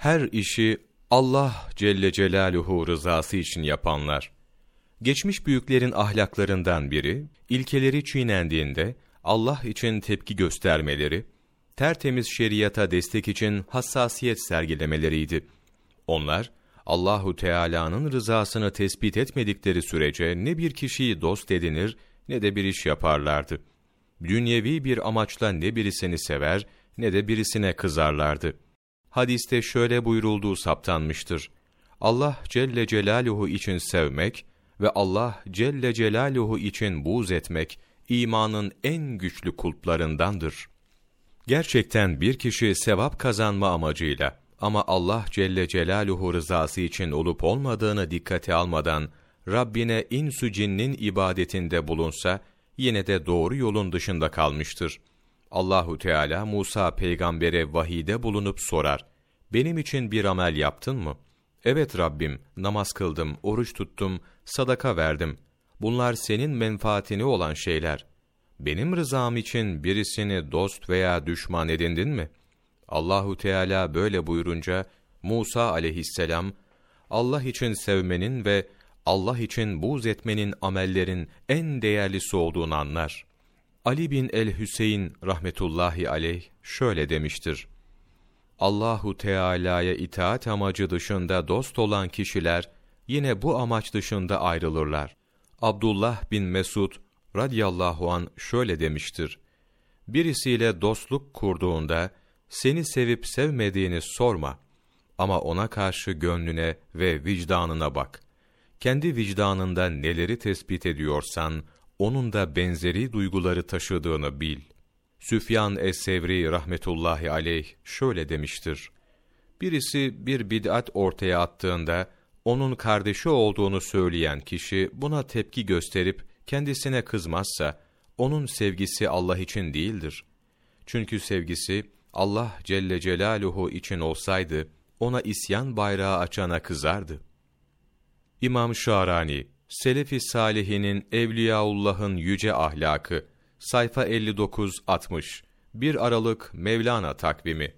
her işi Allah Celle Celaluhu rızası için yapanlar. Geçmiş büyüklerin ahlaklarından biri, ilkeleri çiğnendiğinde Allah için tepki göstermeleri, tertemiz şeriata destek için hassasiyet sergilemeleriydi. Onlar, Allahu Teala'nın rızasını tespit etmedikleri sürece ne bir kişiyi dost edinir ne de bir iş yaparlardı. Dünyevi bir amaçla ne birisini sever ne de birisine kızarlardı. Hadiste şöyle buyurulduğu saptanmıştır. Allah Celle Celaluhu için sevmek ve Allah Celle Celaluhu için buğz etmek imanın en güçlü kulplarındandır. Gerçekten bir kişi sevap kazanma amacıyla ama Allah Celle Celaluhu rızası için olup olmadığını dikkate almadan Rabbine insü cinnin ibadetinde bulunsa yine de doğru yolun dışında kalmıştır. Allahu Teala Musa peygambere vahide bulunup sorar. Benim için bir amel yaptın mı? Evet Rabbim, namaz kıldım, oruç tuttum, sadaka verdim. Bunlar senin menfaatini olan şeyler. Benim rızam için birisini dost veya düşman edindin mi? Allahu Teala böyle buyurunca Musa aleyhisselam Allah için sevmenin ve Allah için buğz etmenin amellerin en değerlisi olduğunu anlar. Ali bin el-Hüseyin rahmetullahi aleyh şöyle demiştir. Allahu Teala'ya itaat amacı dışında dost olan kişiler yine bu amaç dışında ayrılırlar. Abdullah bin Mesud radıyallahu an şöyle demiştir. Birisiyle dostluk kurduğunda seni sevip sevmediğini sorma ama ona karşı gönlüne ve vicdanına bak. Kendi vicdanında neleri tespit ediyorsan onun da benzeri duyguları taşıdığını bil. Süfyan es-Sevri rahmetullahi aleyh şöyle demiştir. Birisi bir bid'at ortaya attığında onun kardeşi olduğunu söyleyen kişi buna tepki gösterip kendisine kızmazsa onun sevgisi Allah için değildir. Çünkü sevgisi Allah Celle Celaluhu için olsaydı ona isyan bayrağı açana kızardı. İmam Şarani Selefi Salihinin Evliyaullah'ın yüce ahlakı sayfa 59 60 1 Aralık Mevlana takvimi